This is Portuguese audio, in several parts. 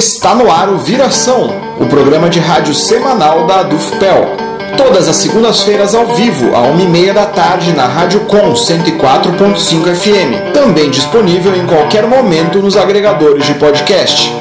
Está no ar o Viração, o programa de rádio semanal da Adufpel. Todas as segundas-feiras ao vivo, a uma e meia da tarde, na Rádio Com 104.5 FM. Também disponível em qualquer momento nos agregadores de podcast.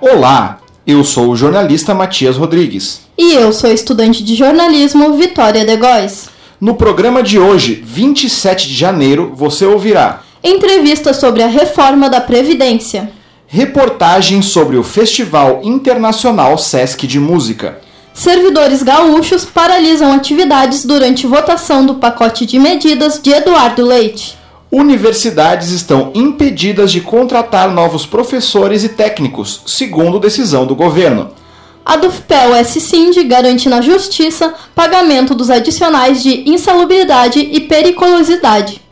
Olá, eu sou o jornalista Matias Rodrigues. E eu sou estudante de jornalismo Vitória de Góes. No programa de hoje, 27 de janeiro, você ouvirá Entrevista sobre a reforma da Previdência. reportagem sobre o Festival Internacional Sesc de Música. Servidores gaúchos paralisam atividades durante votação do pacote de medidas de Eduardo Leite. Universidades estão impedidas de contratar novos professores e técnicos, segundo decisão do governo. A Dufpel S-Sind garante na Justiça pagamento dos adicionais de insalubridade e periculosidade.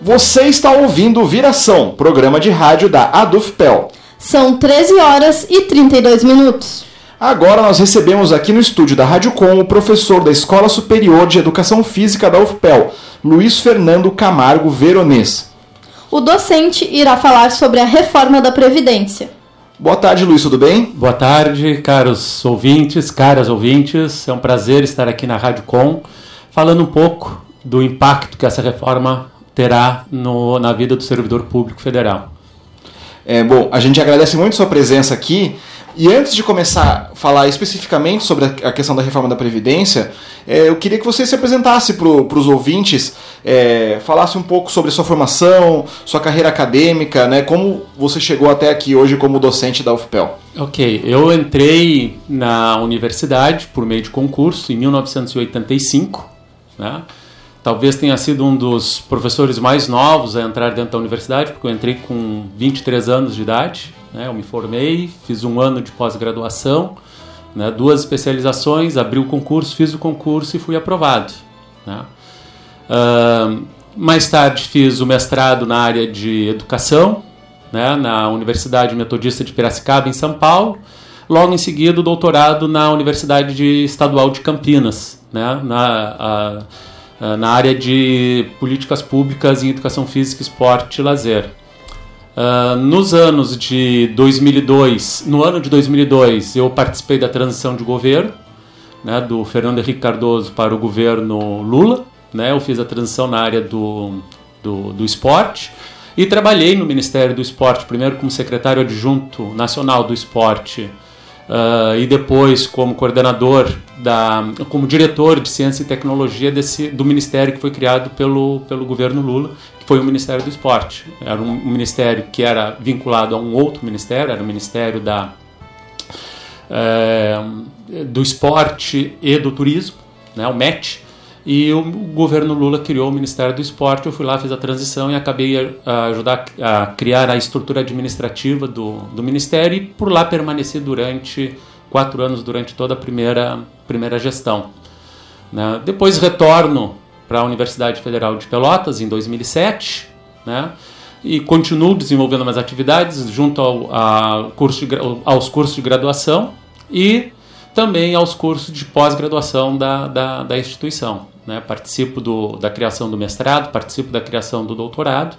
Você está ouvindo o Viração, programa de rádio da Adufpel. São 13 horas e 32 minutos. Agora nós recebemos aqui no estúdio da Rádio Com o professor da Escola Superior de Educação Física da UFPEL, Luiz Fernando Camargo Veronês. O docente irá falar sobre a reforma da Previdência. Boa tarde, Luiz, tudo bem? Boa tarde, caros ouvintes, caras ouvintes. É um prazer estar aqui na Rádio Com, falando um pouco do impacto que essa reforma terá no, na vida do servidor público federal. É, bom, a gente agradece muito sua presença aqui. E antes de começar a falar especificamente sobre a questão da reforma da Previdência, é, eu queria que você se apresentasse para os ouvintes, é, falasse um pouco sobre sua formação, sua carreira acadêmica, né, como você chegou até aqui hoje como docente da UFPEL. Ok, eu entrei na universidade por meio de concurso em 1985, né? Talvez tenha sido um dos professores mais novos a entrar dentro da universidade, porque eu entrei com 23 anos de idade. Né? Eu me formei, fiz um ano de pós-graduação, né? duas especializações, abri o concurso, fiz o concurso e fui aprovado. Né? Uh, mais tarde fiz o mestrado na área de educação, né? na Universidade Metodista de Piracicaba, em São Paulo. Logo em seguida, o doutorado na Universidade de Estadual de Campinas, né? na, a, na área de políticas públicas em educação física, esporte e lazer. Uh, nos anos de 2002, no ano de 2002, eu participei da transição de governo, né, do Fernando Henrique Cardoso para o governo Lula. Né, eu fiz a transição na área do, do, do esporte e trabalhei no Ministério do Esporte, primeiro como secretário adjunto nacional do esporte Uh, e depois como coordenador da, como diretor de ciência e tecnologia desse, do ministério que foi criado pelo, pelo governo Lula, que foi o Ministério do Esporte. Era um, ministério que era vinculado a um outro ministério, era o Ministério da, uh, do Esporte e do Turismo, né, o MET, e o governo Lula criou o Ministério do Esporte. Eu fui lá, fiz a transição e acabei a ajudar a criar a estrutura administrativa do, do Ministério e por lá permaneci durante quatro anos, durante toda a primeira, primeira gestão. Né? Depois retorno para a Universidade Federal de Pelotas em 2007, né? e continuo desenvolvendo minhas atividades junto ao, curso de, aos cursos de graduação e também aos cursos de pós-graduação da, da, da instituição né? participo do, da criação do mestrado, participo da criação do doutorado,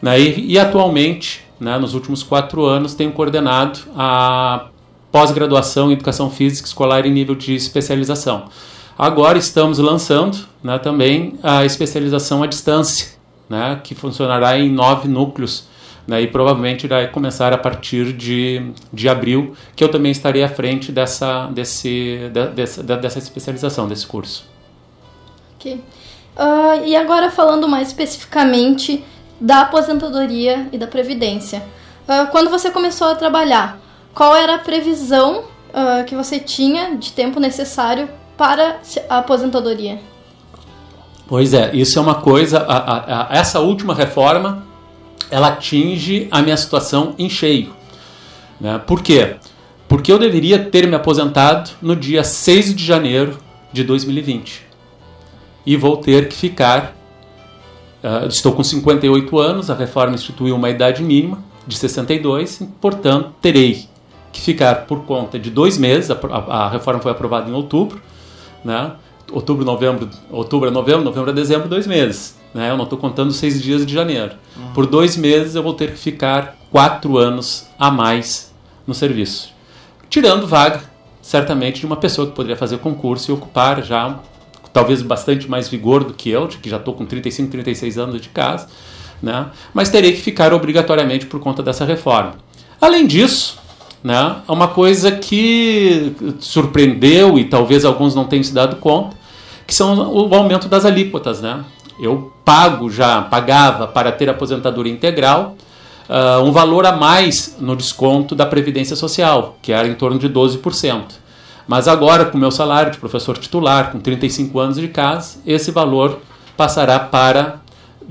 né? e, e atualmente, né, nos últimos quatro anos, tenho coordenado a pós-graduação em Educação Física Escolar em nível de especialização. Agora estamos lançando né, também a especialização à distância, né, que funcionará em nove núcleos né, e provavelmente irá começar a partir de, de abril, que eu também estarei à frente dessa, desse, de, dessa, dessa especialização, desse curso. Uh, e agora falando mais especificamente da aposentadoria e da previdência. Uh, quando você começou a trabalhar, qual era a previsão uh, que você tinha de tempo necessário para a aposentadoria? Pois é, isso é uma coisa. A, a, a, essa última reforma ela atinge a minha situação em cheio. Né? Por quê? Porque eu deveria ter me aposentado no dia 6 de janeiro de 2020 e vou ter que ficar. Uh, estou com 58 anos, a reforma instituiu uma idade mínima de 62, e, portanto, terei que ficar por conta de dois meses, a, a, a reforma foi aprovada em outubro, né? outubro, novembro, outubro a novembro, novembro a dezembro, dois meses. Né? Eu não estou contando seis dias de janeiro. Uhum. Por dois meses eu vou ter que ficar quatro anos a mais no serviço. Tirando vaga, certamente, de uma pessoa que poderia fazer concurso e ocupar já talvez bastante mais vigor do que eu, que já estou com 35, 36 anos de casa, né? mas terei que ficar obrigatoriamente por conta dessa reforma. Além disso, né, é uma coisa que surpreendeu e talvez alguns não tenham se dado conta, que são o aumento das alíquotas. Né? Eu pago já, pagava para ter aposentadoria integral, uh, um valor a mais no desconto da Previdência Social, que era em torno de 12%. Mas agora, com o meu salário de professor titular, com 35 anos de casa, esse valor passará para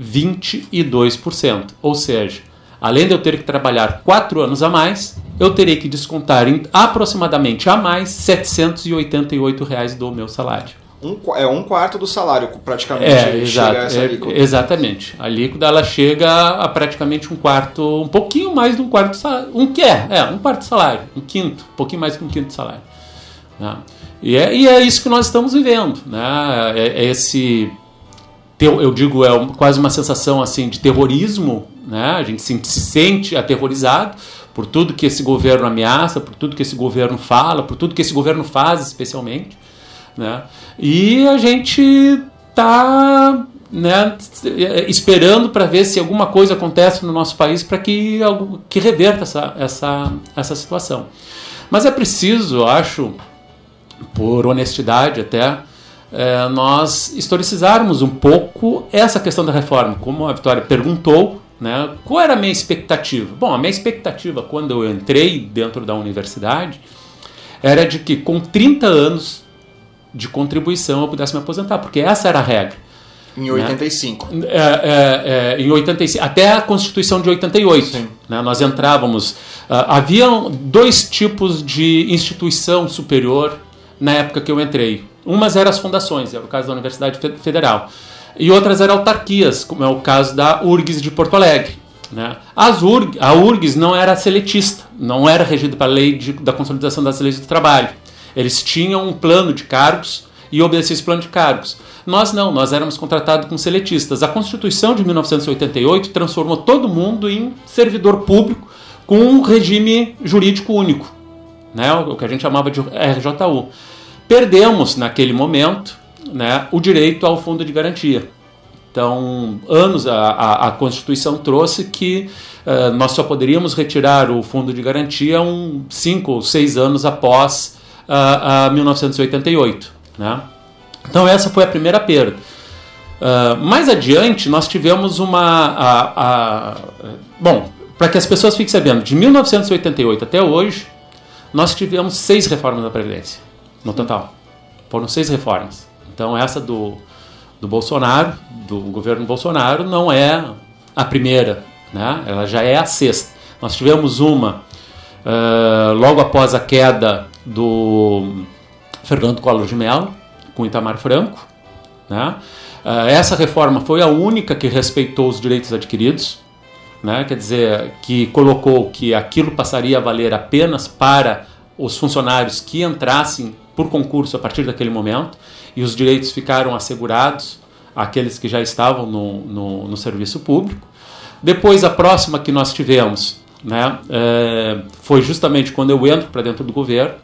22%. Ou seja, além de eu ter que trabalhar 4 anos a mais, eu terei que descontar em, aproximadamente a mais 788 reais do meu salário. Um, é um quarto do salário, praticamente. É, exato, é, exatamente. A líquida ela chega a praticamente um quarto, um pouquinho mais de um quarto salário. Um que é, é, um quarto salário, um quinto, um pouquinho mais que um quinto salário. Né? E, é, e é isso que nós estamos vivendo. Né? É, é esse, eu digo, é quase uma sensação assim de terrorismo. Né? A gente se, se sente aterrorizado por tudo que esse governo ameaça, por tudo que esse governo fala, por tudo que esse governo faz, especialmente. Né? E a gente está né, esperando para ver se alguma coisa acontece no nosso país para que, que reverta essa, essa, essa situação. Mas é preciso, acho, por honestidade até, é, nós historicizarmos um pouco essa questão da reforma. Como a Vitória perguntou, né, qual era a minha expectativa? Bom, a minha expectativa quando eu entrei dentro da universidade era de que com 30 anos de contribuição eu pudesse me aposentar, porque essa era a regra. Em 85. Né? É, é, é, em 85. Até a Constituição de 88. Né? Nós entrávamos. Uh, haviam dois tipos de instituição superior na época que eu entrei. Umas eram as fundações, era o caso da Universidade Federal. E outras eram autarquias, como é o caso da URGS de Porto Alegre. Né? As URG, a URGS não era seletista, não era regida pela lei de, da consolidação das leis do trabalho. Eles tinham um plano de cargos e obedeciam esse plano de cargos. Nós não, nós éramos contratados com seletistas. A Constituição de 1988 transformou todo mundo em servidor público com um regime jurídico único, né? o que a gente chamava de RJU. Perdemos, naquele momento, né, o direito ao fundo de garantia. Então, anos a, a, a Constituição trouxe que uh, nós só poderíamos retirar o fundo de garantia um cinco ou seis anos após a, a 1988. Né? Então essa foi a primeira perda. Uh, mais adiante nós tivemos uma. A, a, bom, para que as pessoas fiquem sabendo, de 1988 até hoje, nós tivemos seis reformas da Previdência, no total. Foram seis reformas. Então essa do, do Bolsonaro, do governo Bolsonaro, não é a primeira, né? ela já é a sexta. Nós tivemos uma uh, logo após a queda do Fernando Collor de Mello, com Itamar Franco. Né? Uh, essa reforma foi a única que respeitou os direitos adquiridos, né? quer dizer, que colocou que aquilo passaria a valer apenas para os funcionários que entrassem por concurso a partir daquele momento, e os direitos ficaram assegurados àqueles que já estavam no, no, no serviço público. Depois, a próxima que nós tivemos né, é, foi justamente quando eu entro para dentro do governo,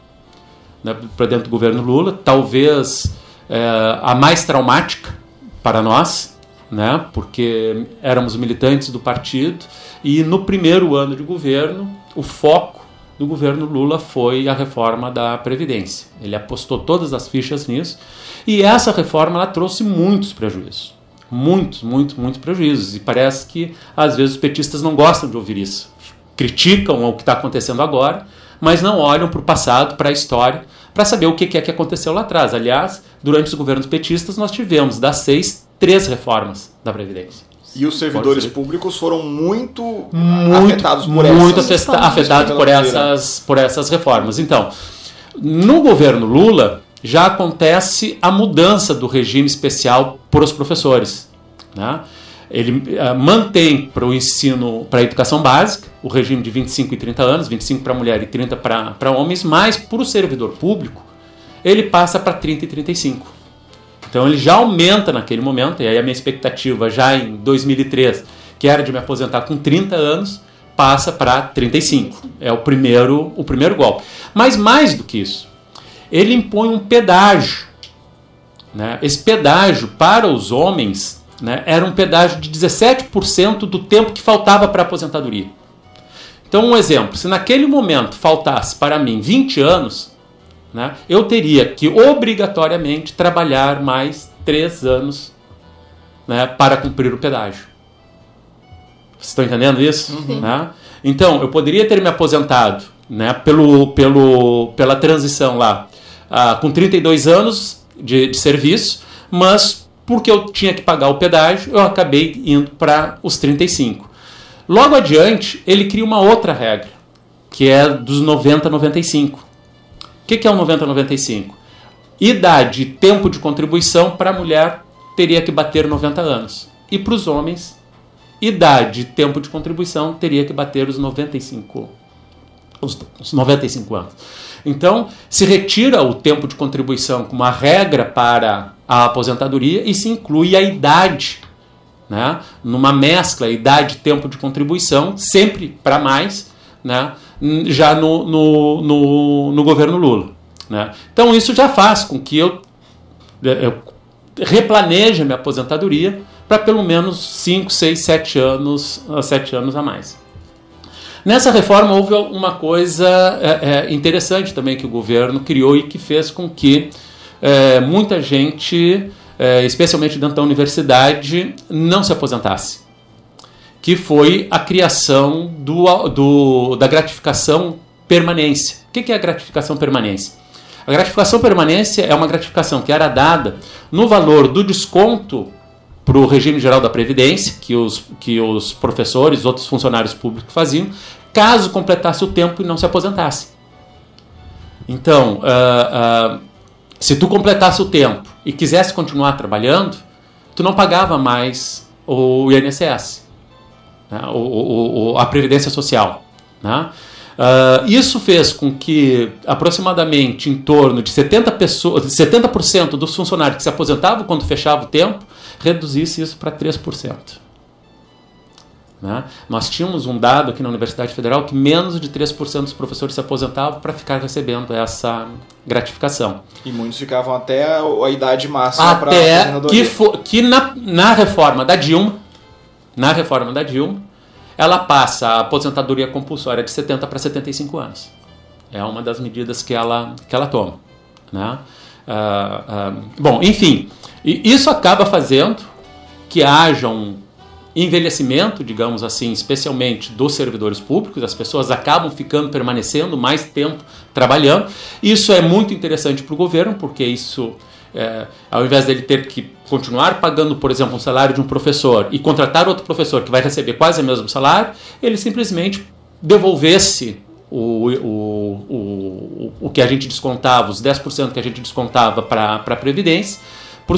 né, para dentro do governo Lula, talvez é, a mais traumática para nós, né, porque éramos militantes do partido e no primeiro ano de governo o foco do governo Lula foi a reforma da Previdência. Ele apostou todas as fichas nisso e essa reforma ela trouxe muitos prejuízos. Muitos, muitos, muitos prejuízos. E parece que às vezes os petistas não gostam de ouvir isso. Criticam o que está acontecendo agora, mas não olham para o passado, para a história, para saber o que é que aconteceu lá atrás. Aliás, durante os governos petistas, nós tivemos das seis, três reformas da Previdência. E os servidores públicos foram muito, muito afetados por muito essas, afetados por essas, por essas reformas. Então, no governo Lula já acontece a mudança do regime especial para os professores. Né? ele uh, mantém para o ensino, para a educação básica, o regime de 25 e 30 anos, 25 para mulher e 30 para homens, mas para o servidor público, ele passa para 30 e 35. Então ele já aumenta naquele momento, e aí a minha expectativa já em 2003, que era de me aposentar com 30 anos, passa para 35. É o primeiro, o primeiro golpe. Mas mais do que isso, ele impõe um pedágio. Né? Esse pedágio para os homens né, era um pedágio de 17% do tempo que faltava para a aposentadoria. Então, um exemplo: se naquele momento faltasse para mim 20 anos, né, eu teria que obrigatoriamente trabalhar mais 3 anos né, para cumprir o pedágio. Vocês estão entendendo isso? Uhum. Né? Então, eu poderia ter me aposentado né, pelo, pelo, pela transição lá uh, com 32 anos de, de serviço, mas porque eu tinha que pagar o pedágio, eu acabei indo para os 35. Logo adiante, ele cria uma outra regra, que é dos 90 a 95. O que, que é o 90 a 95? Idade e tempo de contribuição para a mulher teria que bater 90 anos. E para os homens, idade e tempo de contribuição teria que bater os 95, os, os 95 anos. Então, se retira o tempo de contribuição como uma regra para a aposentadoria e se inclui a idade, né? numa mescla idade tempo de contribuição, sempre para mais, né? Já no, no, no, no governo Lula. Né? Então, isso já faz com que eu, eu replaneje minha aposentadoria para pelo menos 5, 6, 7 anos, 7 anos a mais. Nessa reforma houve uma coisa é, é, interessante também que o governo criou e que fez com que é, muita gente, é, especialmente dentro da universidade, não se aposentasse. Que foi a criação do, do, da gratificação permanência. O que é a gratificação permanência? A gratificação permanência é uma gratificação que era dada no valor do desconto para o regime geral da Previdência, que os, que os professores, outros funcionários públicos faziam, caso completasse o tempo e não se aposentasse. Então, uh, uh, se tu completasse o tempo e quisesse continuar trabalhando, tu não pagava mais o INSS, né, o, o, a Previdência Social. Né? Uh, isso fez com que aproximadamente em torno de 70%, pessoas, 70 dos funcionários que se aposentavam quando fechava o tempo reduzisse isso para 3%. Né? Nós tínhamos um dado aqui na Universidade Federal que menos de 3% dos professores se aposentavam para ficar recebendo essa gratificação. E muitos ficavam até a idade máxima para Até que, for, que na, na reforma da Dilma, na reforma da Dilma, ela passa a aposentadoria compulsória de 70 para 75 anos. É uma das medidas que ela, que ela toma. Né? Uh, uh, bom, enfim, isso acaba fazendo que haja um envelhecimento, digamos assim, especialmente dos servidores públicos, as pessoas acabam ficando, permanecendo mais tempo trabalhando. Isso é muito interessante para o governo, porque isso, é, ao invés dele ter que continuar pagando, por exemplo, um salário de um professor e contratar outro professor que vai receber quase o mesmo salário, ele simplesmente devolvesse o, o, o, o que a gente descontava, os 10% que a gente descontava para a Previdência, para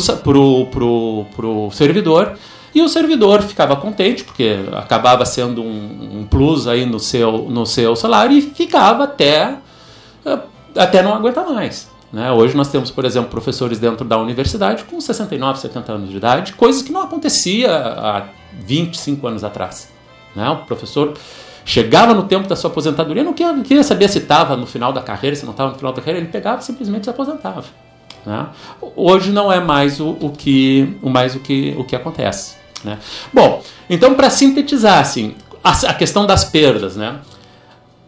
o servidor e o servidor ficava contente, porque acabava sendo um, um plus aí no seu, no seu salário e ficava até, eh, até não aguentar mais. Né? Hoje nós temos, por exemplo, professores dentro da universidade com 69, 70 anos de idade, coisas que não acontecia há 25 anos atrás. Né? O professor chegava no tempo da sua aposentadoria, não queria, não queria saber se estava no final da carreira, se não estava no final da carreira, ele pegava e simplesmente se aposentava. Né? Hoje não é mais o, o que, o mais o que, o que acontece. Né? Bom, então para sintetizar assim, a, a, questão das perdas, né?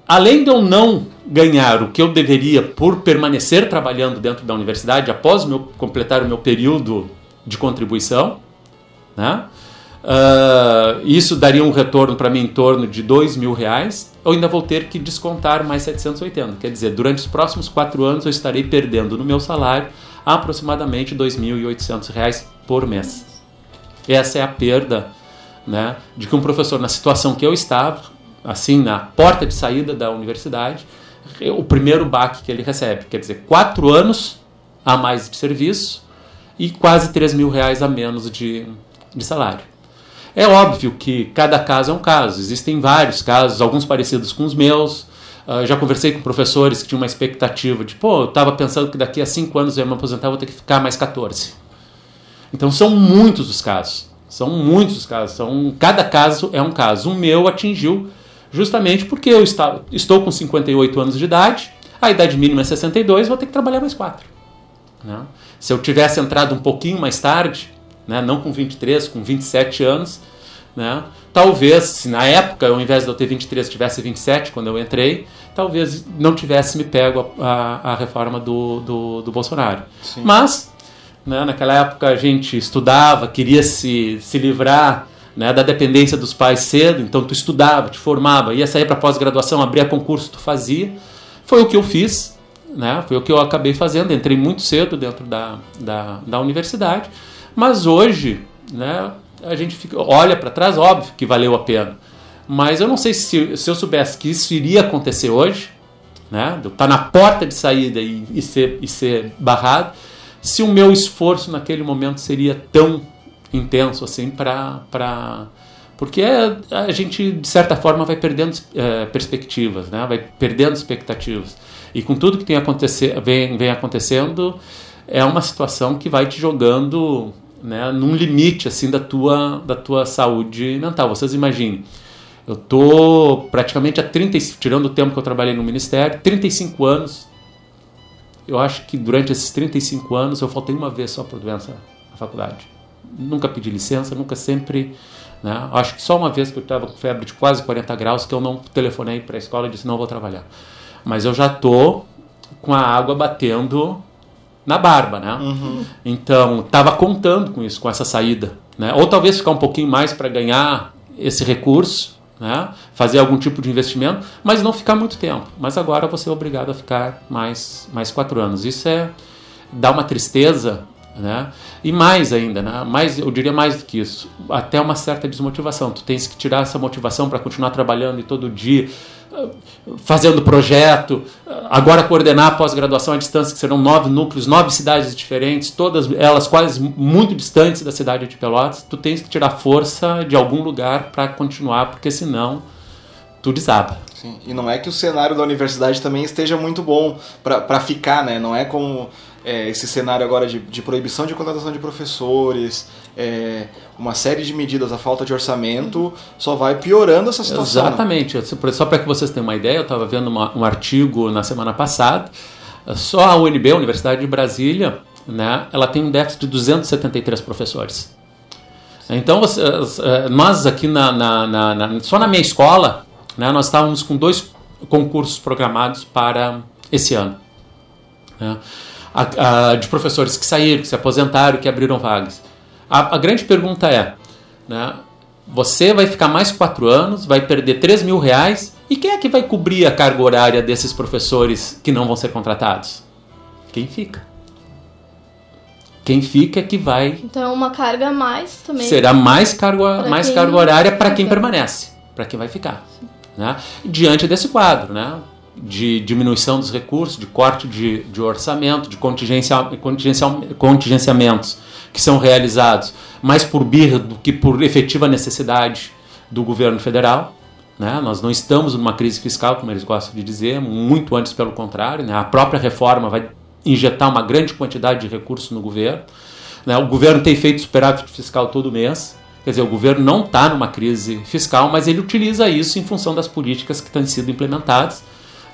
Além de eu não ganhar o que eu deveria por permanecer trabalhando dentro da universidade após meu, completar o meu período de contribuição, né? Uh, isso daria um retorno para mim em torno de dois mil reais. Eu ainda vou ter que descontar mais 780. Quer dizer, durante os próximos quatro anos eu estarei perdendo no meu salário aproximadamente 2.800 reais por mês. Essa é a perda né, de que um professor, na situação que eu estava, assim, na porta de saída da universidade, o primeiro baque que ele recebe. Quer dizer, quatro anos a mais de serviço e quase 3 mil reais a menos de, de salário. É óbvio que cada caso é um caso, existem vários casos, alguns parecidos com os meus. Uh, já conversei com professores que tinham uma expectativa de, pô, eu estava pensando que daqui a cinco anos eu ia me aposentar, vou ter que ficar mais 14. Então são muitos os casos, são muitos os casos, são, cada caso é um caso. O meu atingiu justamente porque eu está, estou com 58 anos de idade, a idade mínima é 62, vou ter que trabalhar mais 4. Né? Se eu tivesse entrado um pouquinho mais tarde, né, não com 23, com 27 anos, né, talvez, se na época, ao invés de eu ter 23, tivesse 27 quando eu entrei, talvez não tivesse me pego a, a, a reforma do, do, do Bolsonaro. Sim. Mas, né, naquela época a gente estudava, queria se, se livrar né, da dependência dos pais cedo, então tu estudava, te formava, ia sair para pós-graduação, abria concurso, tu fazia. Foi o que eu fiz, né, foi o que eu acabei fazendo, entrei muito cedo dentro da, da, da universidade, mas hoje né, a gente fica, olha para trás, óbvio que valeu a pena. Mas eu não sei se, se eu soubesse que isso iria acontecer hoje, né, tá na porta de saída e, e, ser, e ser barrado, se o meu esforço naquele momento seria tão intenso assim para porque a gente de certa forma vai perdendo é, perspectivas, né? Vai perdendo expectativas e com tudo que tem acontecer, vem, vem acontecendo é uma situação que vai te jogando né, num limite assim da tua da tua saúde mental. Vocês imaginem, eu tô praticamente há 30 tirando o tempo que eu trabalhei no ministério, 35 anos. Eu acho que durante esses 35 anos eu faltei uma vez só por doença na faculdade nunca pedi licença, nunca sempre. Né? Acho que só uma vez que eu estava com febre de quase 40 graus que eu não telefonei para a escola e disse não vou trabalhar. Mas eu já tô com a água batendo na barba, né? Uhum. Então estava contando com isso, com essa saída, né? Ou talvez ficar um pouquinho mais para ganhar esse recurso, né? Fazer algum tipo de investimento, mas não ficar muito tempo. Mas agora você é obrigado a ficar mais mais quatro anos. Isso é dá uma tristeza né? E mais ainda, né? mais, eu diria mais do que isso, até uma certa desmotivação. Tu tens que tirar essa motivação para continuar trabalhando e todo dia eh, fazendo projeto, eh, agora coordenar a pós-graduação à distância, que serão nove núcleos, nove cidades diferentes, todas elas quase muito distantes da cidade de Pelotas. Tu tens que tirar força de algum lugar para continuar, porque senão tu desaba. Sim. E não é que o cenário da universidade também esteja muito bom para ficar, né? Não é como é, esse cenário agora de, de, proibição de contratação de professores, é, uma série de medidas, a falta de orçamento, só vai piorando essa situação. Né? Exatamente. Só para que vocês tenham uma ideia, eu estava vendo uma, um artigo na semana passada, só a UNB, a Universidade de Brasília, né, ela tem um déficit de 273 professores. Então, é, nós aqui na, na, na, só na minha escola, né, nós estávamos com dois concursos programados para esse ano. Né a, a, de professores que saíram, que se aposentaram, que abriram vagas. A, a grande pergunta é, né, você vai ficar mais quatro anos, vai perder 3 mil reais, e quem é que vai cobrir a carga horária desses professores que não vão ser contratados? Quem fica. Quem fica é que vai. Então, é uma carga a mais também. Será mais carga, mais carga horária para quem permanece, para quem vai ficar. Né? Diante desse quadro, né? De diminuição dos recursos, de corte de, de orçamento, de contingencia, contingencia, contingenciamentos que são realizados mais por birra do que por efetiva necessidade do governo federal. Né? Nós não estamos numa crise fiscal, como eles gostam de dizer, muito antes pelo contrário. Né? A própria reforma vai injetar uma grande quantidade de recursos no governo. Né? O governo tem feito superávit fiscal todo mês. Quer dizer, o governo não está numa crise fiscal, mas ele utiliza isso em função das políticas que têm sido implementadas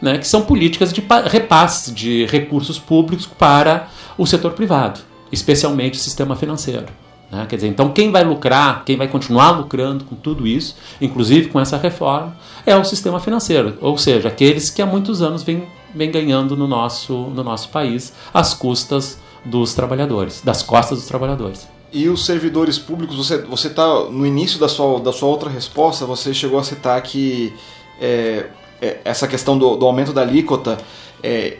né, que são políticas de repasse de recursos públicos para o setor privado, especialmente o sistema financeiro. Né? Quer dizer, então quem vai lucrar, quem vai continuar lucrando com tudo isso, inclusive com essa reforma, é o sistema financeiro, ou seja, aqueles que há muitos anos vêm, vem ganhando no nosso, no nosso país às custas dos trabalhadores, das costas dos trabalhadores. E os servidores públicos, você está no início da sua, da sua outra resposta, você chegou a citar que é, é, essa questão do, do, aumento da alíquota é,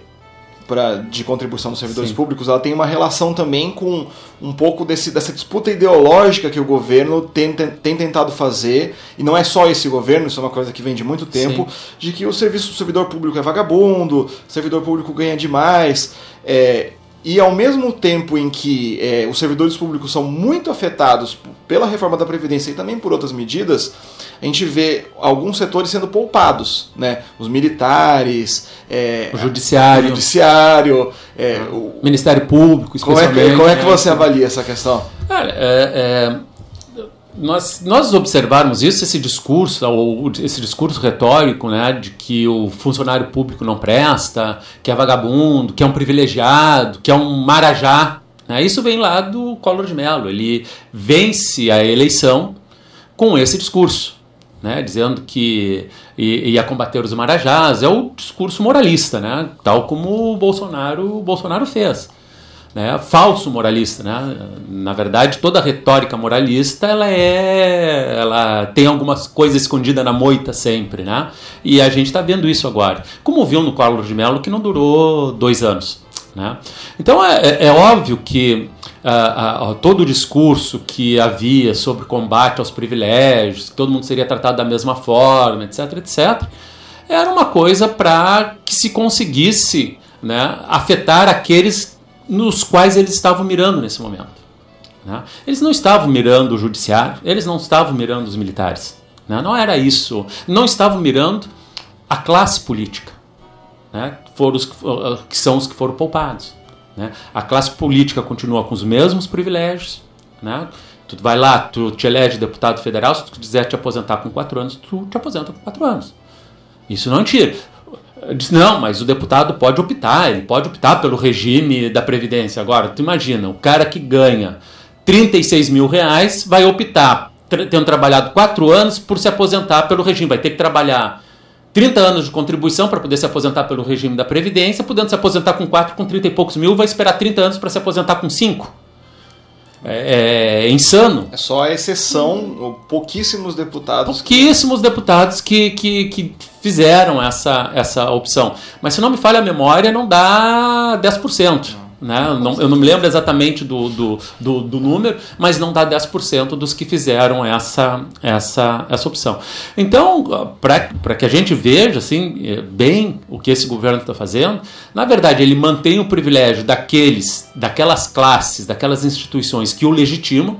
pra, de contribuição dos servidores Sim. públicos, ela tem uma relação também com um pouco desse, dessa disputa ideológica que o governo tem, tem, tem, tentado fazer, e não é só esse governo, isso é uma coisa que vem de muito tempo, Sim. de que o serviço do servidor público é vagabundo, o servidor público ganha demais. É, e ao mesmo tempo em que é, os servidores públicos são muito afetados pela reforma da Previdência e também por outras medidas, a gente vê alguns setores sendo poupados, né? Os militares, é, o judiciário, o, judiciário, é, o Ministério Público, como é, que, como é que você avalia essa questão? Cara, é, é nós, nós observarmos isso, esse discurso, ou esse discurso retórico, né, de que o funcionário público não presta, que é vagabundo, que é um privilegiado, que é um marajá, né, isso vem lá do Collor de Mello. Ele vence a eleição com esse discurso, né, dizendo que ia combater os marajás. É o discurso moralista, né, tal como o Bolsonaro, o Bolsonaro fez né, falso moralista, né? Na verdade, toda retórica moralista ela é, ela tem algumas coisas escondidas na moita sempre, né? E a gente está vendo isso agora, como viu no Carlos de Mello que não durou dois anos, né? Então é, é, é óbvio que uh, uh, todo o discurso que havia sobre combate aos privilégios, que todo mundo seria tratado da mesma forma, etc, etc, era uma coisa para que se conseguisse né, afetar aqueles nos quais eles estavam mirando nesse momento. Né? Eles não estavam mirando o judiciário, eles não estavam mirando os militares. Né? Não era isso. Não estavam mirando a classe política, né? foram os, que são os que foram poupados. Né? A classe política continua com os mesmos privilégios. Né? Tu vai lá, tu te elege deputado federal, se tu quiser te aposentar com 4 anos, tu te aposenta com 4 anos. Isso não tira. Diz, não, mas o deputado pode optar, ele pode optar pelo regime da Previdência. Agora, tu imagina, o cara que ganha 36 mil reais vai optar, tendo trabalhado 4 anos, por se aposentar pelo regime. Vai ter que trabalhar 30 anos de contribuição para poder se aposentar pelo regime da Previdência, podendo se aposentar com 4, com 30 e poucos mil, vai esperar 30 anos para se aposentar com 5. É, é, insano. É só a exceção, pouquíssimos deputados. Pouquíssimos deputados que, que, que, fizeram essa, essa opção. Mas se não me falha a memória, não dá 10%. Não. Né? Eu, não, eu não me lembro exatamente do, do, do, do número, mas não dá 10% dos que fizeram essa, essa, essa opção. Então, para que a gente veja assim, é, bem o que esse governo está fazendo, na verdade, ele mantém o privilégio daqueles, daquelas classes, daquelas instituições que o legitimam,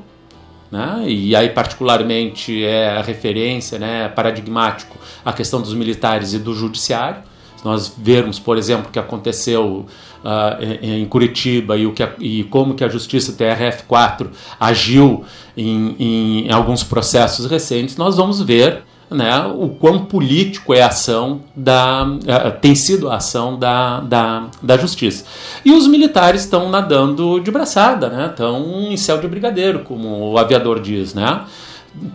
né? e aí particularmente é a referência né, paradigmático a questão dos militares e do judiciário. Nós vermos, por exemplo, o que aconteceu uh, em Curitiba e, o que e como que a Justiça TRF4 agiu em, em, em alguns processos recentes, nós vamos ver né, o quão político é a ação da uh, tem sido a ação da, da, da justiça. E os militares estão nadando de braçada né estão em céu de brigadeiro como o aviador diz né.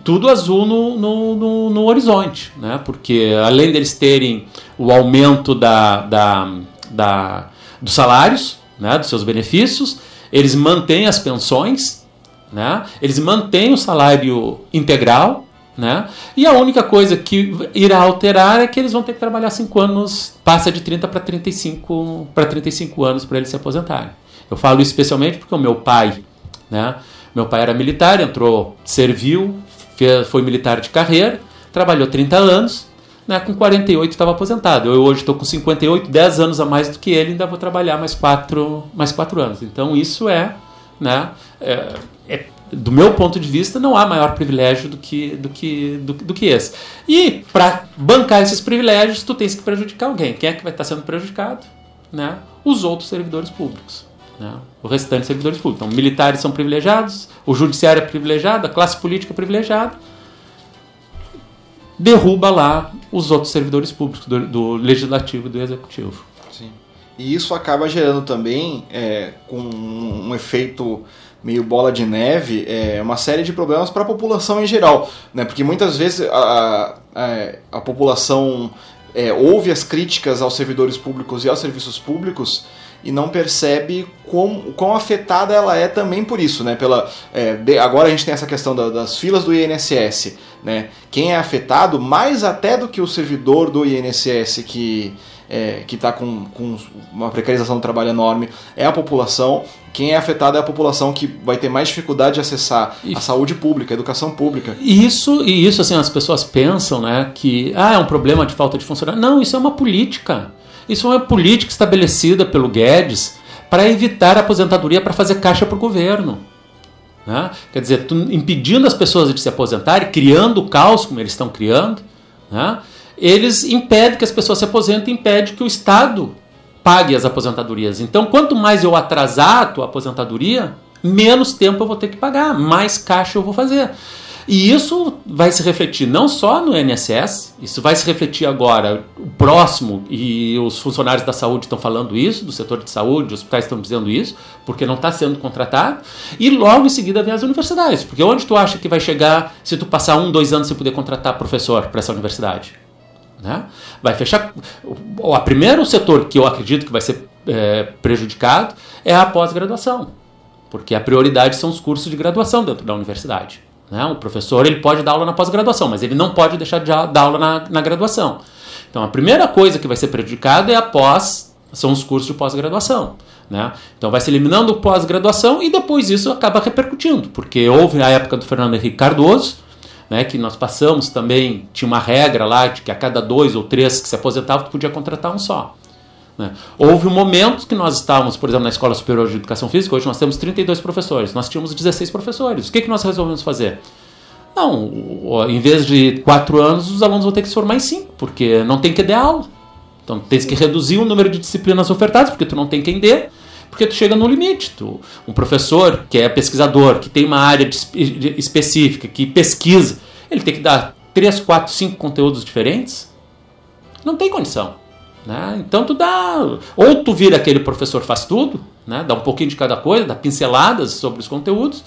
Tudo azul no, no, no, no horizonte né porque além deles terem o aumento da, da, da dos salários, né, dos seus benefícios, eles mantêm as pensões, né, eles mantêm o salário integral, né, e a única coisa que irá alterar é que eles vão ter que trabalhar 5 anos, passa de 30 para 35, para 35 anos para eles se aposentarem. Eu falo isso especialmente porque o meu pai, né, meu pai era militar, entrou, serviu, foi militar de carreira, trabalhou 30 anos, né, com 48 estava aposentado. Eu hoje estou com 58, 10 anos a mais do que ele, ainda vou trabalhar mais 4, mais 4 anos. Então isso é, né, é, é, do meu ponto de vista, não há maior privilégio do que, do que, do, do que esse. E para bancar esses privilégios, tu tens que prejudicar alguém. Quem é que vai estar sendo prejudicado? Né? Os outros servidores públicos. Né? O restante servidores públicos. Então, militares são privilegiados, o judiciário é privilegiado, a classe política é privilegiada derruba lá os outros servidores públicos do, do legislativo e do executivo. Sim. E isso acaba gerando também, é, com um efeito meio bola de neve, é, uma série de problemas para a população em geral. Né? Porque muitas vezes a, a, a população é, ouve as críticas aos servidores públicos e aos serviços públicos e não percebe quão, quão afetada ela é também por isso, né? Pela, é, de, agora a gente tem essa questão da, das filas do INSS, né? Quem é afetado, mais até do que o servidor do INSS que é, que está com, com uma precarização do trabalho enorme, é a população. Quem é afetado é a população que vai ter mais dificuldade de acessar a saúde pública, a educação pública. Isso, e isso assim, as pessoas pensam né, que ah, é um problema de falta de funcionário. Não, isso é uma política. Isso é uma política estabelecida pelo Guedes para evitar a aposentadoria para fazer caixa para o governo. Né? Quer dizer, impedindo as pessoas de se aposentarem, criando o caos como eles estão criando, né? eles impedem que as pessoas se aposentem, impede que o Estado pague as aposentadorias. Então, quanto mais eu atrasar a tua aposentadoria, menos tempo eu vou ter que pagar, mais caixa eu vou fazer. E isso vai se refletir não só no INSS, isso vai se refletir agora, o próximo, e os funcionários da saúde estão falando isso, do setor de saúde, os hospitais estão dizendo isso, porque não está sendo contratado, e logo em seguida vem as universidades, porque onde tu acha que vai chegar se tu passar um, dois anos sem poder contratar professor para essa universidade? Né? Vai fechar. O primeiro setor que eu acredito que vai ser é, prejudicado é a pós-graduação, porque a prioridade são os cursos de graduação dentro da universidade. Né? O professor ele pode dar aula na pós-graduação, mas ele não pode deixar de dar aula na, na graduação. Então a primeira coisa que vai ser prejudicada é a pós, são os cursos de pós-graduação. Né? Então vai se eliminando pós-graduação e depois isso acaba repercutindo, porque houve a época do Fernando Henrique Cardoso, né, que nós passamos também, tinha uma regra lá de que a cada dois ou três que se aposentavam, tu podia contratar um só. Né? Houve um momento que nós estávamos, por exemplo, na Escola Superior de Educação Física, hoje nós temos 32 professores, nós tínhamos 16 professores. O que, que nós resolvemos fazer? Não, em vez de quatro anos, os alunos vão ter que se formar em cinco, porque não tem que dar aula. Então tens que reduzir o número de disciplinas ofertadas, porque tu não tem quem dê, porque tu chega no limite. Tu, um professor que é pesquisador, que tem uma área de, específica, que pesquisa, ele tem que dar três, quatro, cinco conteúdos diferentes. Não tem condição. Né? Então tu dá. Ou tu vira aquele professor faz tudo, né? dá um pouquinho de cada coisa, dá pinceladas sobre os conteúdos,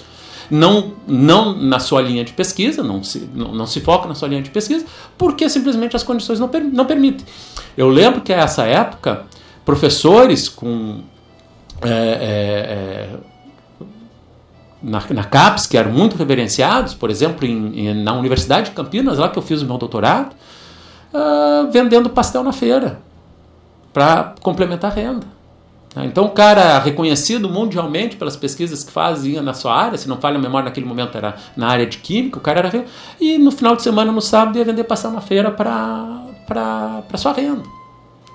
não, não na sua linha de pesquisa, não se, não, não se foca na sua linha de pesquisa, porque simplesmente as condições não, per, não permitem. Eu lembro que nessa época, professores com. É, é, é, na, na CAPES, que eram muito reverenciados, por exemplo, em, em, na Universidade de Campinas, lá que eu fiz o meu doutorado, uh, vendendo pastel na feira para complementar a renda. Tá? Então, o cara reconhecido mundialmente pelas pesquisas que fazia na sua área, se não falha a memória, naquele momento era na área de química, o cara era. E no final de semana, no sábado, ia vender passar na feira para sua renda.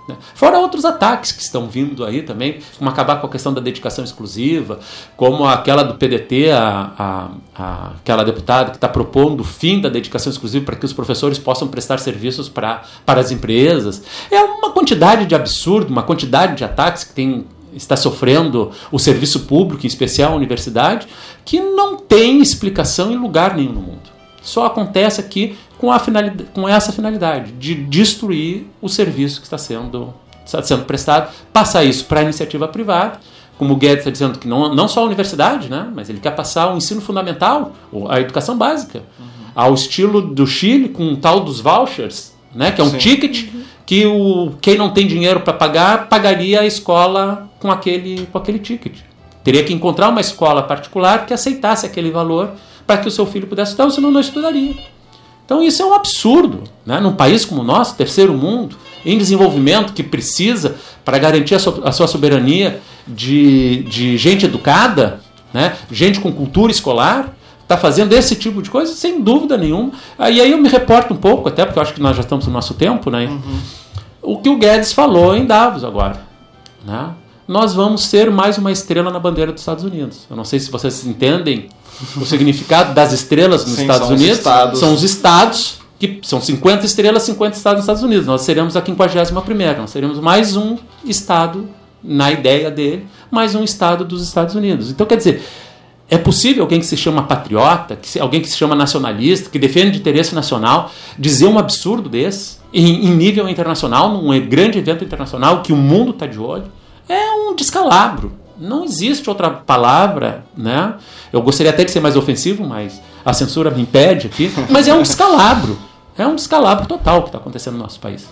Né? Fora outros ataques que estão vindo aí também, como acabar com a questão da dedicação exclusiva, como aquela do PDT, a, a, a aquela deputada que está propondo o fim da dedicação exclusiva para que os professores possam prestar serviços pra, para as empresas. É uma quantidade de absurdo, uma quantidade de ataques que tem está sofrendo o serviço público, em especial a universidade, que não tem explicação em lugar nenhum no mundo. Só acontece aqui com, a finalidade, com essa finalidade, de destruir o serviço que está sendo, está sendo prestado, passar isso para a iniciativa privada, como o Guedes está dizendo que não, não só a universidade, né, mas ele quer passar o ensino fundamental, a educação básica, uhum. ao estilo do Chile, com o tal dos vouchers, né, que é um Sim. ticket uhum. que o, quem não tem dinheiro para pagar, pagaria a escola com aquele, com aquele ticket. Teria que encontrar uma escola particular que aceitasse aquele valor para que o seu filho pudesse estudar, senão não estudaria. Então isso é um absurdo. Né? Num país como o nosso, terceiro mundo, em desenvolvimento, que precisa, para garantir a sua, a sua soberania, de, de gente educada, né? gente com cultura escolar, está fazendo esse tipo de coisa, sem dúvida nenhuma. E aí eu me reporto um pouco, até porque eu acho que nós já estamos no nosso tempo, né? Uhum. o que o Guedes falou em Davos agora. Né? Nós vamos ser mais uma estrela na bandeira dos Estados Unidos. Eu não sei se vocês entendem o significado das estrelas nos Sim, Estados são Unidos. Os são os estados, que são 50 estrelas, 50 estados nos Estados Unidos. Nós seremos a 51 nós seremos mais um estado, na ideia dele, mais um estado dos Estados Unidos. Então, quer dizer, é possível alguém que se chama patriota, que alguém que se chama nacionalista, que defende interesse nacional, dizer um absurdo desse em, em nível internacional, num grande evento internacional que o mundo está de olho? É um descalabro não existe outra palavra, né? Eu gostaria até de ser mais ofensivo, mas a censura me impede aqui. Mas é um descalabro. É um descalabro total que está acontecendo no nosso país.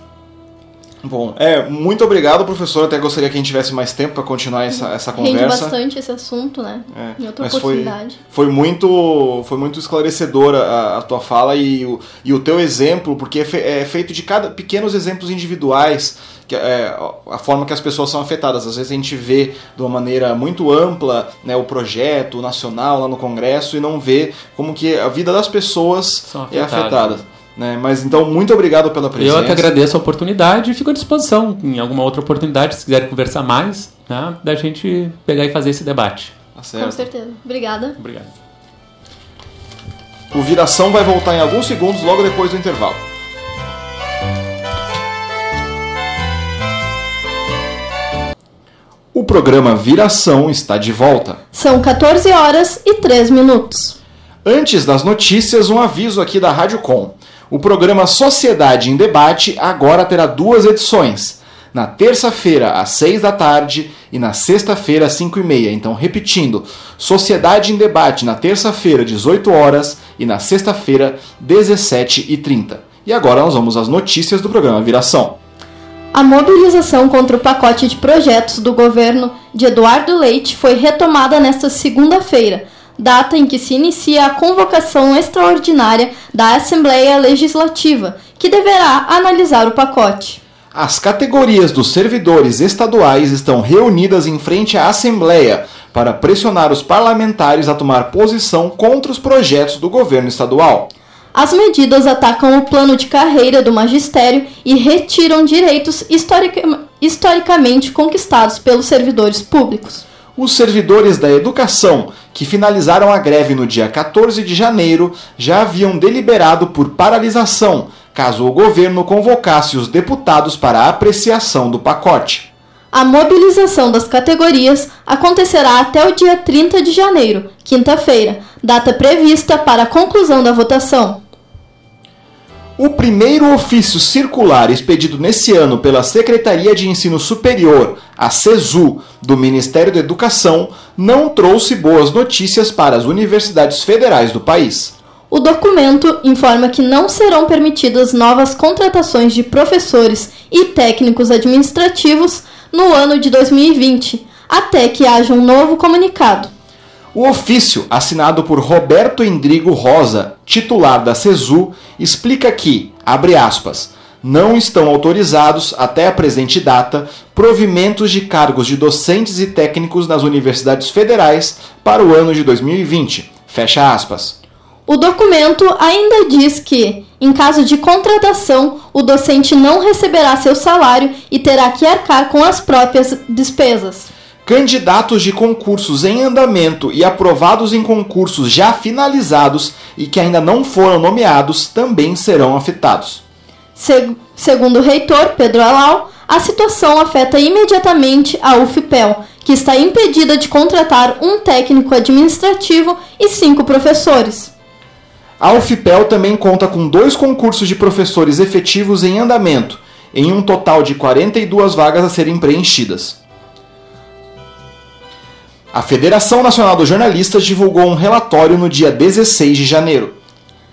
Bom, é, muito obrigado, professor. Até gostaria que a gente tivesse mais tempo para continuar essa, essa conversa. Rende bastante esse assunto, né? É, em outra mas oportunidade. Foi, foi, muito, foi muito esclarecedora a, a, tua fala e o, e o teu exemplo, porque é, fe, é feito de cada pequenos exemplos individuais que é, a forma que as pessoas são afetadas. Às vezes a gente vê de uma maneira muito ampla né, o projeto nacional lá no Congresso e não vê como que a vida das pessoas é afetada. Né? Mas então, muito obrigado pela presença. Eu que agradeço a oportunidade e fico à disposição em alguma outra oportunidade, se quiserem conversar mais. né, da gente pegar e fazer esse debate. Tá Com certeza. Obrigada. Obrigado. O Viração vai voltar em alguns segundos logo depois do intervalo. O programa Viração está de volta. São 14 horas e 3 minutos. Antes das notícias, um aviso aqui da Rádio Com. O programa Sociedade em Debate agora terá duas edições. Na terça-feira, às 6 da tarde, e na sexta-feira, às 5 e meia. Então, repetindo, Sociedade em Debate na terça-feira, 18 horas, e na sexta-feira, 17 e 30. E agora nós vamos às notícias do programa Viração. A mobilização contra o pacote de projetos do governo de Eduardo Leite foi retomada nesta segunda-feira, data em que se inicia a convocação extraordinária da Assembleia Legislativa, que deverá analisar o pacote. As categorias dos servidores estaduais estão reunidas em frente à Assembleia para pressionar os parlamentares a tomar posição contra os projetos do governo estadual. As medidas atacam o plano de carreira do magistério e retiram direitos historica- historicamente conquistados pelos servidores públicos. Os servidores da educação, que finalizaram a greve no dia 14 de janeiro, já haviam deliberado por paralisação, caso o governo convocasse os deputados para a apreciação do pacote. A mobilização das categorias acontecerá até o dia 30 de janeiro, quinta-feira, data prevista para a conclusão da votação. O primeiro ofício circular expedido nesse ano pela Secretaria de Ensino Superior, a CESU, do Ministério da Educação, não trouxe boas notícias para as universidades federais do país. O documento informa que não serão permitidas novas contratações de professores e técnicos administrativos no ano de 2020, até que haja um novo comunicado. O ofício, assinado por Roberto Endrigo Rosa, titular da CESU, explica que, abre aspas, não estão autorizados, até a presente data, provimentos de cargos de docentes e técnicos nas universidades federais para o ano de 2020. Fecha aspas. O documento ainda diz que, em caso de contratação, o docente não receberá seu salário e terá que arcar com as próprias despesas. Candidatos de concursos em andamento e aprovados em concursos já finalizados e que ainda não foram nomeados também serão afetados. Se- segundo o reitor Pedro Alau, a situação afeta imediatamente a UFPEL, que está impedida de contratar um técnico administrativo e cinco professores. A UFPEL também conta com dois concursos de professores efetivos em andamento, em um total de 42 vagas a serem preenchidas. A Federação Nacional dos Jornalistas divulgou um relatório no dia 16 de janeiro.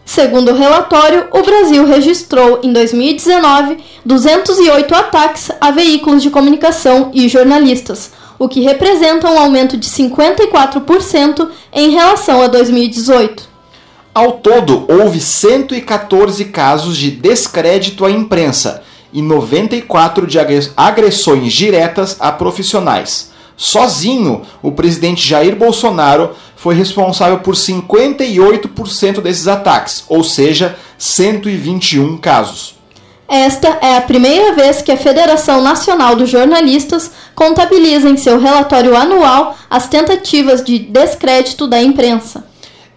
Segundo o relatório, o Brasil registrou em 2019 208 ataques a veículos de comunicação e jornalistas, o que representa um aumento de 54% em relação a 2018. Ao todo, houve 114 casos de descrédito à imprensa e 94 de agre- agressões diretas a profissionais. Sozinho, o presidente Jair Bolsonaro foi responsável por 58% desses ataques, ou seja, 121 casos. Esta é a primeira vez que a Federação Nacional dos Jornalistas contabiliza em seu relatório anual as tentativas de descrédito da imprensa.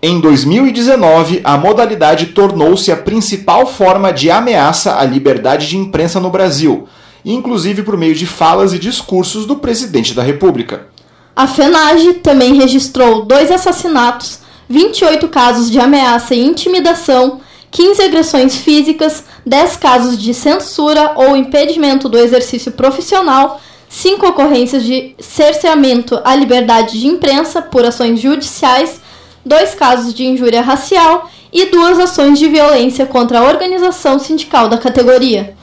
Em 2019, a modalidade tornou-se a principal forma de ameaça à liberdade de imprensa no Brasil, inclusive por meio de falas e discursos do presidente da República. A FENAGE também registrou dois assassinatos, 28 casos de ameaça e intimidação, 15 agressões físicas, 10 casos de censura ou impedimento do exercício profissional, 5 ocorrências de cerceamento à liberdade de imprensa por ações judiciais, 2 casos de injúria racial e duas ações de violência contra a organização sindical da categoria.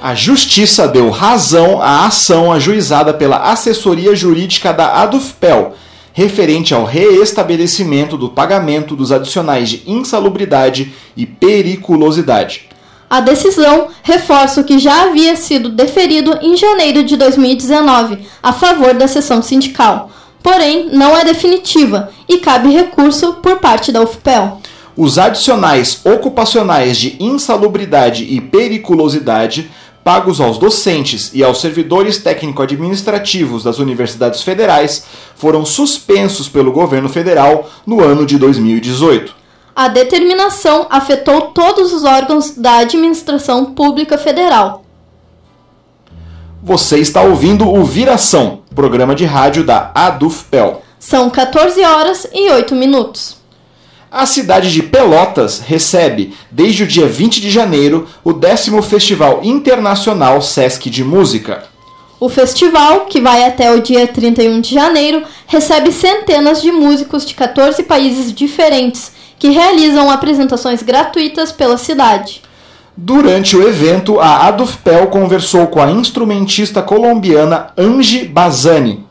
A Justiça deu razão à ação ajuizada pela assessoria jurídica da ADUFPEL, referente ao reestabelecimento do pagamento dos adicionais de insalubridade e periculosidade. A decisão reforça o que já havia sido deferido em janeiro de 2019 a favor da seção sindical, porém não é definitiva e cabe recurso por parte da UFPEL. Os adicionais ocupacionais de insalubridade e periculosidade pagos aos docentes e aos servidores técnico-administrativos das universidades federais foram suspensos pelo governo federal no ano de 2018. A determinação afetou todos os órgãos da administração pública federal. Você está ouvindo o Viração, programa de rádio da ADUFPEL. São 14 horas e 8 minutos. A cidade de Pelotas recebe, desde o dia 20 de janeiro, o décimo Festival Internacional Sesc de Música. O festival, que vai até o dia 31 de janeiro, recebe centenas de músicos de 14 países diferentes que realizam apresentações gratuitas pela cidade. Durante o evento, a Adufpel conversou com a instrumentista colombiana Angie Bazani.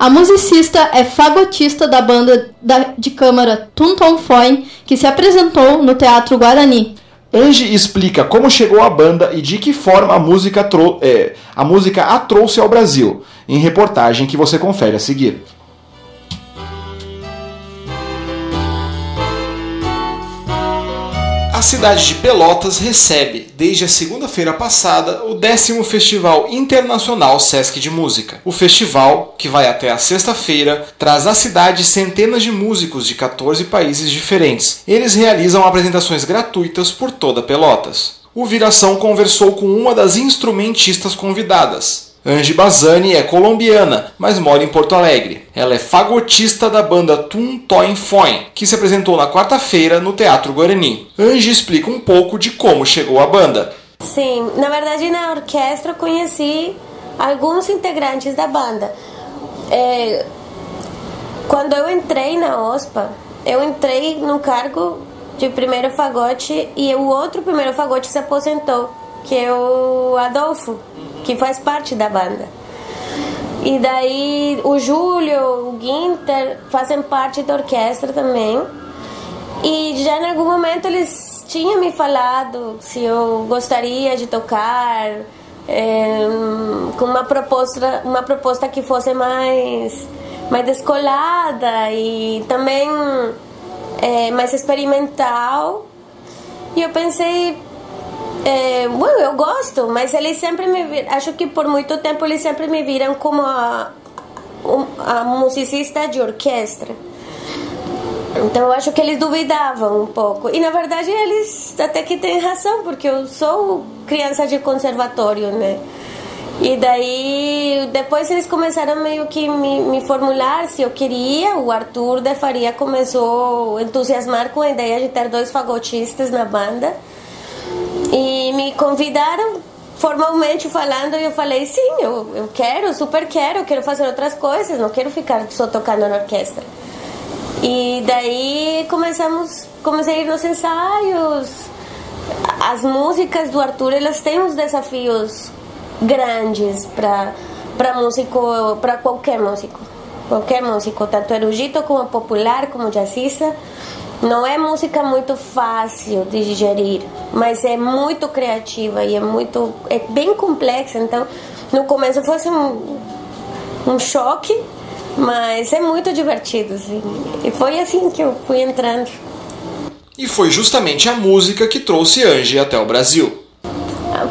A musicista é fagotista da banda de câmara Tunton Foin, que se apresentou no Teatro Guarani. Angie explica como chegou a banda e de que forma a música, é, a música a trouxe ao Brasil, em reportagem que você confere a seguir. A cidade de Pelotas recebe, desde a segunda-feira passada, o décimo Festival Internacional Sesc de Música. O festival, que vai até a sexta-feira, traz à cidade centenas de músicos de 14 países diferentes. Eles realizam apresentações gratuitas por toda Pelotas. O Viração conversou com uma das instrumentistas convidadas, Angie Bazani é colombiana, mas mora em Porto Alegre. Ela é fagotista da banda Tum Toin Foin, que se apresentou na quarta-feira no Teatro Guarani. Angie explica um pouco de como chegou a banda. Sim, na verdade na orquestra conheci alguns integrantes da banda. É, quando eu entrei na OSPA, eu entrei no cargo de primeiro fagote e o outro primeiro fagote se aposentou, que é o Adolfo que faz parte da banda. E daí o Júlio, o Guinter fazem parte da orquestra também. E já em algum momento eles tinham me falado se eu gostaria de tocar é, com uma proposta, uma proposta que fosse mais, mais descolada e também é, mais experimental. E eu pensei, é, bueno, eu gosto, mas eles sempre me viram, acho que por muito tempo eles sempre me viram como a, a musicista de orquestra. Então eu acho que eles duvidavam um pouco. E na verdade eles até que têm razão, porque eu sou criança de conservatório, né? E daí, depois eles começaram meio que me, me formular se eu queria. O Arthur de Faria começou a entusiasmar com a ideia de ter dois fagotistas na banda. Convidaram formalmente falando e eu falei sim, eu, eu quero, super quero, quero fazer outras coisas, não quero ficar só tocando na orquestra. E daí começamos, comecei a ir nos ensaios. As músicas do Arthur, elas têm uns desafios grandes para para músico, para qualquer músico. Qualquer músico, tanto erudito como popular, como jazzista não é música muito fácil de digerir, mas é muito criativa e é muito é bem complexa. Então, no começo foi assim, um, um choque, mas é muito divertido. Assim. E foi assim que eu fui entrando. E foi justamente a música que trouxe Angie até o Brasil.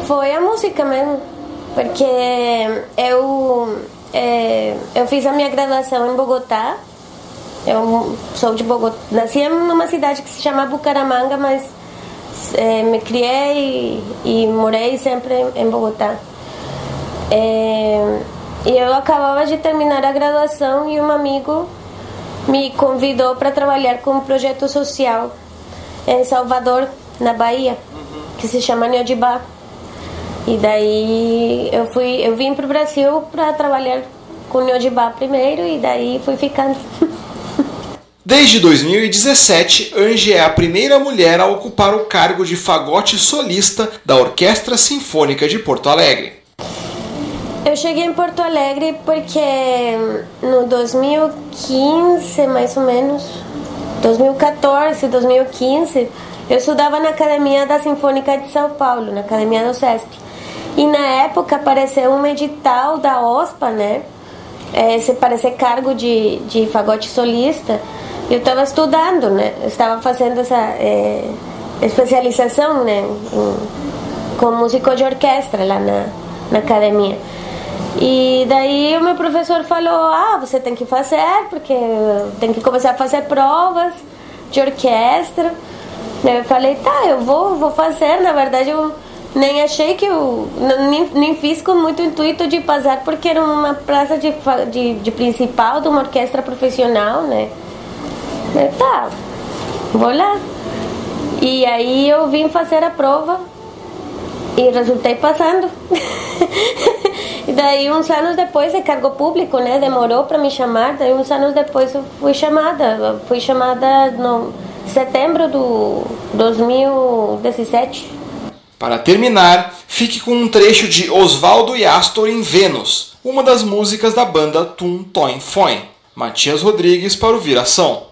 Foi a música mesmo, porque eu é, eu fiz a minha graduação em Bogotá eu sou de Bogotá. Nasci numa cidade que se chama Bucaramanga, mas é, me criei e, e, morei sempre em Bogotá. É, e eu acabava de terminar a graduação e um amigo me convidou para trabalhar com um projeto social em Salvador, na Bahia, que se chama Neodibá. E daí eu fui, eu vim para o Brasil para trabalhar com Neodibá primeiro e daí fui ficando. Desde 2017, Angie é a primeira mulher a ocupar o cargo de fagote solista da Orquestra Sinfônica de Porto Alegre. Eu cheguei em Porto Alegre porque no 2015, mais ou menos, 2014, 2015, eu estudava na Academia da Sinfônica de São Paulo, na Academia do SESP. E na época apareceu um edital da OSPA, né? É, se parecer cargo de, de fagote solista eu estava estudando, né? Estava fazendo essa é, especialização, né? Com músico de orquestra lá na, na academia. E daí o meu professor falou: Ah, você tem que fazer, porque tem que começar a fazer provas de orquestra. Eu falei: Tá, eu vou, vou fazer. Na verdade, eu nem achei que eu. Nem, nem fiz com muito intuito de passar, porque era uma praça de, de, de principal de uma orquestra profissional, né? Eu, tá, vou lá. E aí eu vim fazer a prova e resultei passando. e daí uns anos depois é cargo público, né? Demorou para me chamar, daí uns anos depois eu fui chamada. Fui chamada no setembro do 2017. Para terminar, fique com um trecho de Osvaldo e Astor em Vênus, uma das músicas da banda Tum Toin Foin. Matias Rodrigues para o Viração.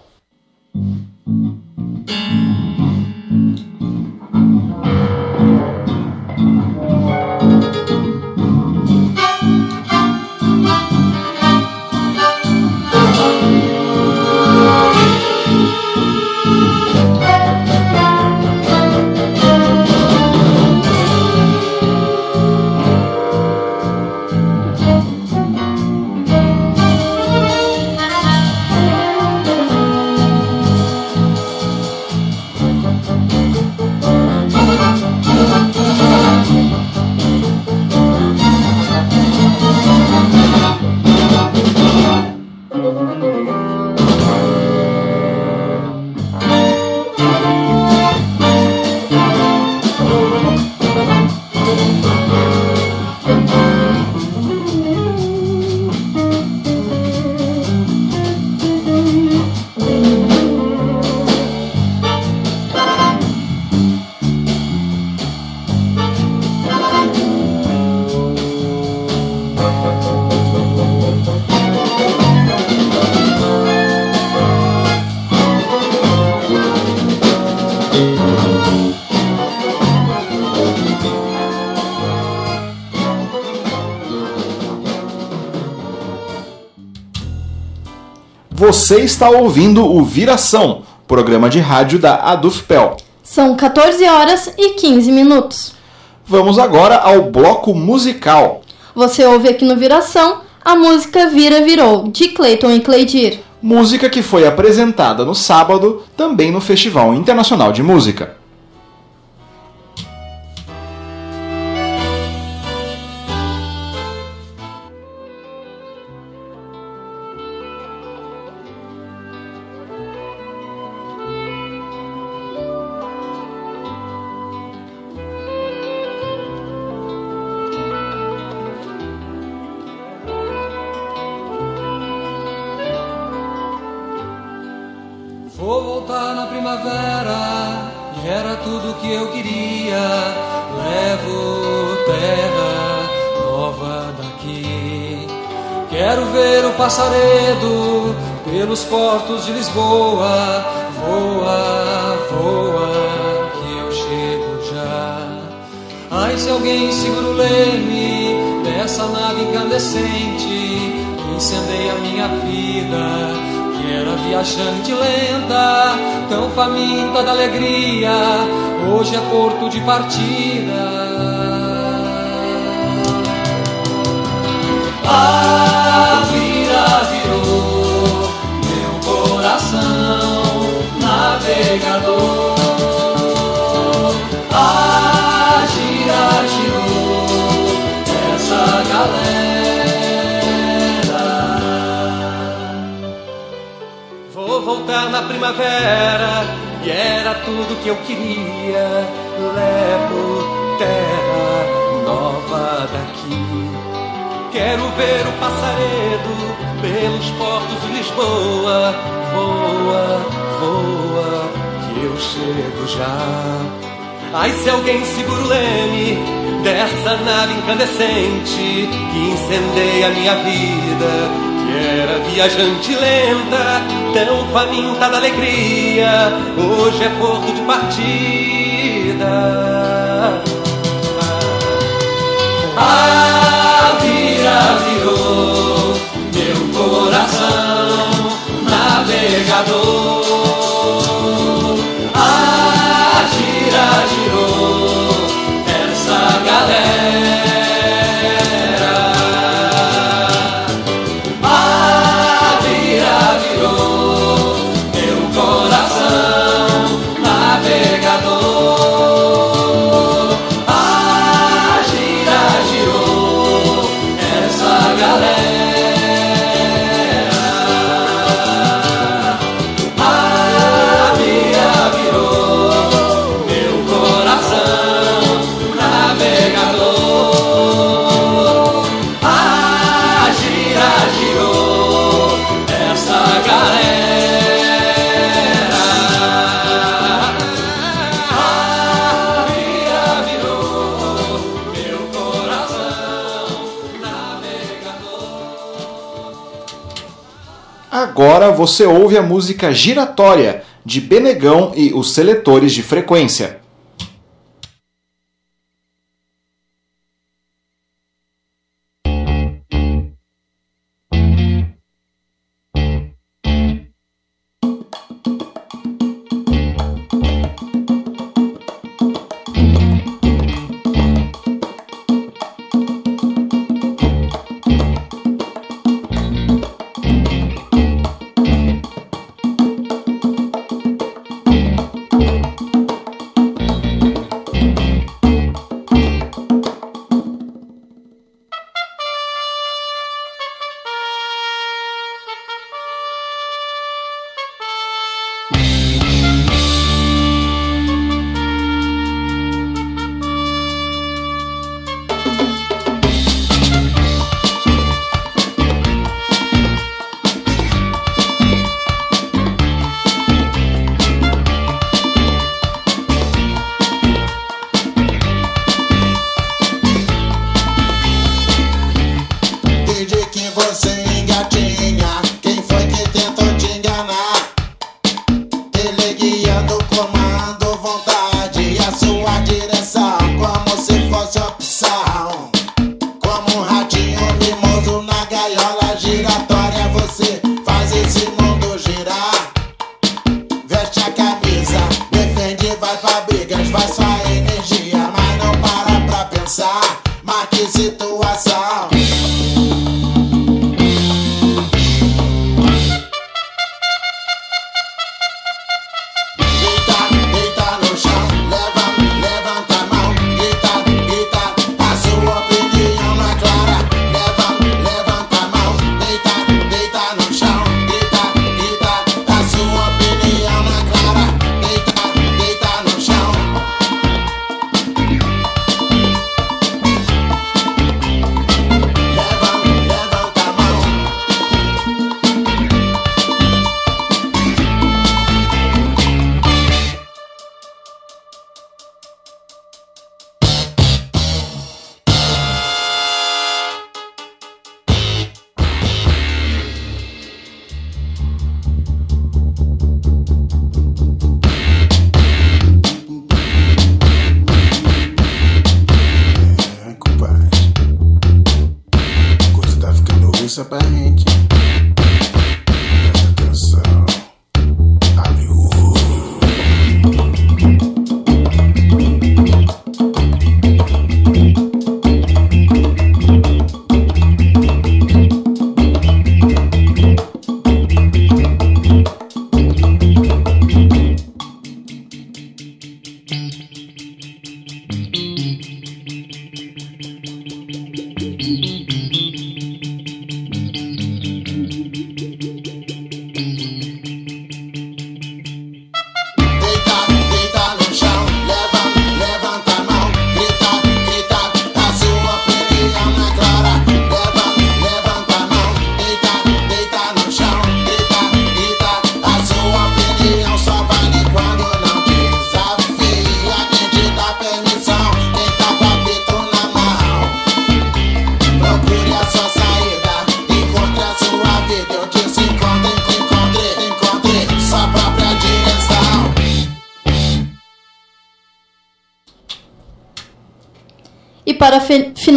Você está ouvindo o Viração, programa de rádio da Adufpel. São 14 horas e 15 minutos. Vamos agora ao bloco musical. Você ouve aqui no Viração a música Vira Virou, de Clayton e Cleidir. Música que foi apresentada no sábado, também no Festival Internacional de Música. Passaredo pelos portos de Lisboa. Voa, voa, que eu chego já. Ai, se alguém segura o leme dessa nave incandescente que incendeia minha vida. Era viajante lenta, tão faminta da alegria, hoje é porto de partida. Ah, virou meu coração navegador. A gira girou essa galera. Na primavera e era tudo que eu queria. Levo terra nova daqui. Quero ver o passaredo pelos portos de Lisboa. Voa, voa, que eu chego já. Ai, se alguém segura o leme dessa nave incandescente que incendeia a minha vida, era viajante lenta, tão faminta da alegria, hoje é porto de partida. A agora você ouve a música Giratória, de Benegão e os Seletores de Frequência.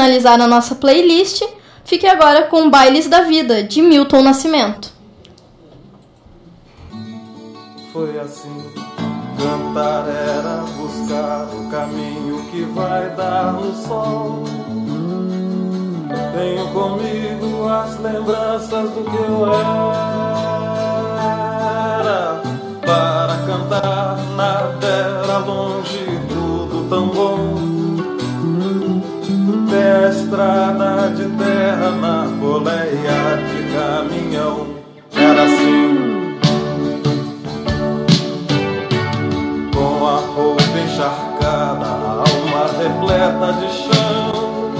Finalizar a nossa playlist, fique agora com Bailes da Vida, de Milton Nascimento. Foi assim. Cantar era buscar o caminho que vai dar no sol. Tenho comigo as lembranças do que eu era. Para cantar nada era longe, Estrada de terra na boleia de caminhão. Era assim. com a roupa encharcada, a alma repleta de chão.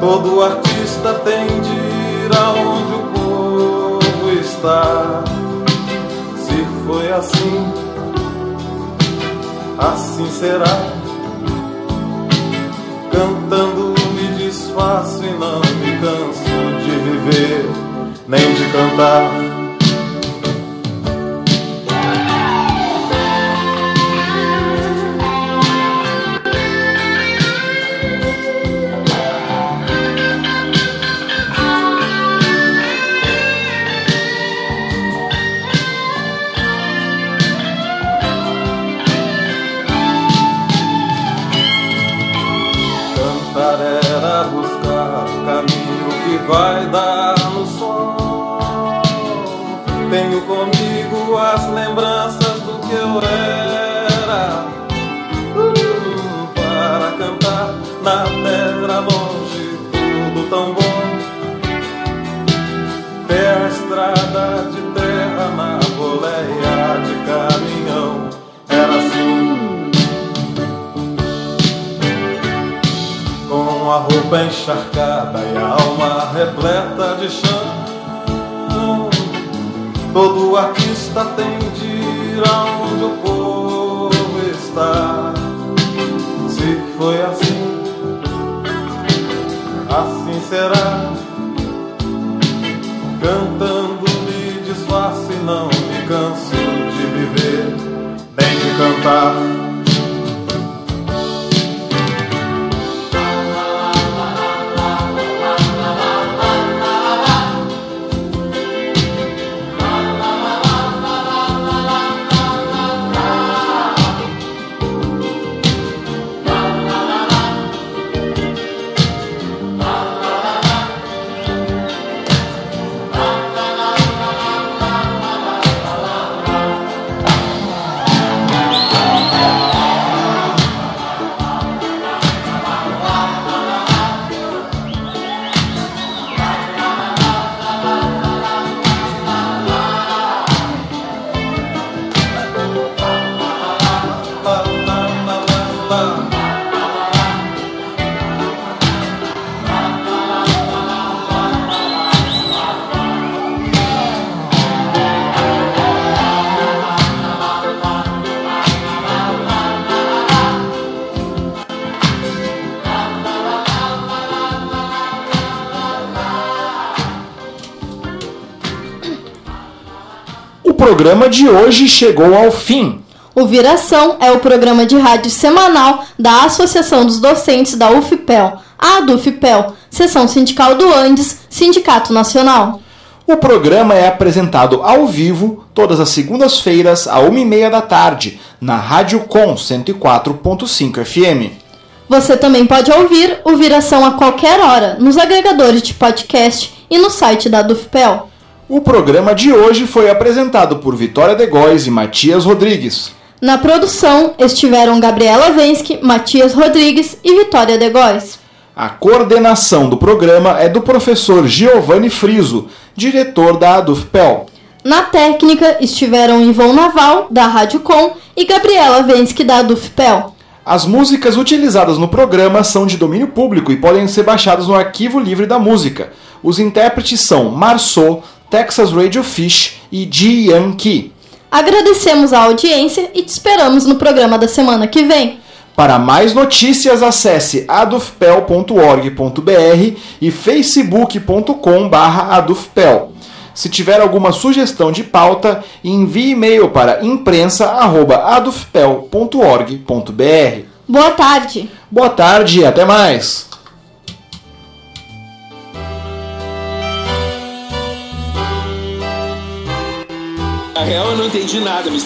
Todo artista tem de ir aonde o povo está. Se foi assim, assim será. Cantando me desfaço e não me canso de viver. nem de. Cantar vai dar no sol. Tenho comigo as lembranças do que eu era. Uh, para cantar na terra longe, roupa encharcada e a alma repleta de chão. Todo artista tem de ir aonde o povo está. Se foi assim, assim será. Cantando me disfarce, não me canso de viver Nem de cantar programa de hoje chegou ao fim. O Viração é o programa de rádio semanal da Associação dos Docentes da UFPEL, a ADUFPEL, Seção Sindical do Andes, Sindicato Nacional. O programa é apresentado ao vivo todas as segundas-feiras, à 1h30 da tarde, na Rádio Com 104.5 FM. Você também pode ouvir o Viração a qualquer hora nos agregadores de podcast e no site da ADUFPEL. O programa de hoje foi apresentado por Vitória De Góes e Matias Rodrigues. Na produção estiveram Gabriela Vensky, Matias Rodrigues e Vitória De Góes. A coordenação do programa é do professor Giovanni Friso, diretor da ADUFPEL. Na técnica estiveram Ivon Naval, da Rádio Com, e Gabriela Vensky, da ADUFPEL. As músicas utilizadas no programa são de domínio público e podem ser baixadas no Arquivo Livre da Música. Os intérpretes são Marceau, Texas Radio Fish e Ji Yankee. Agradecemos a audiência e te esperamos no programa da semana que vem. Para mais notícias, acesse adufpel.org.br e facebook.com/adufpel. Se tiver alguma sugestão de pauta, envie e-mail para imprensa@adufpel.org.br. Boa tarde! Boa tarde e até mais. Na real, eu não entendi nada. Me.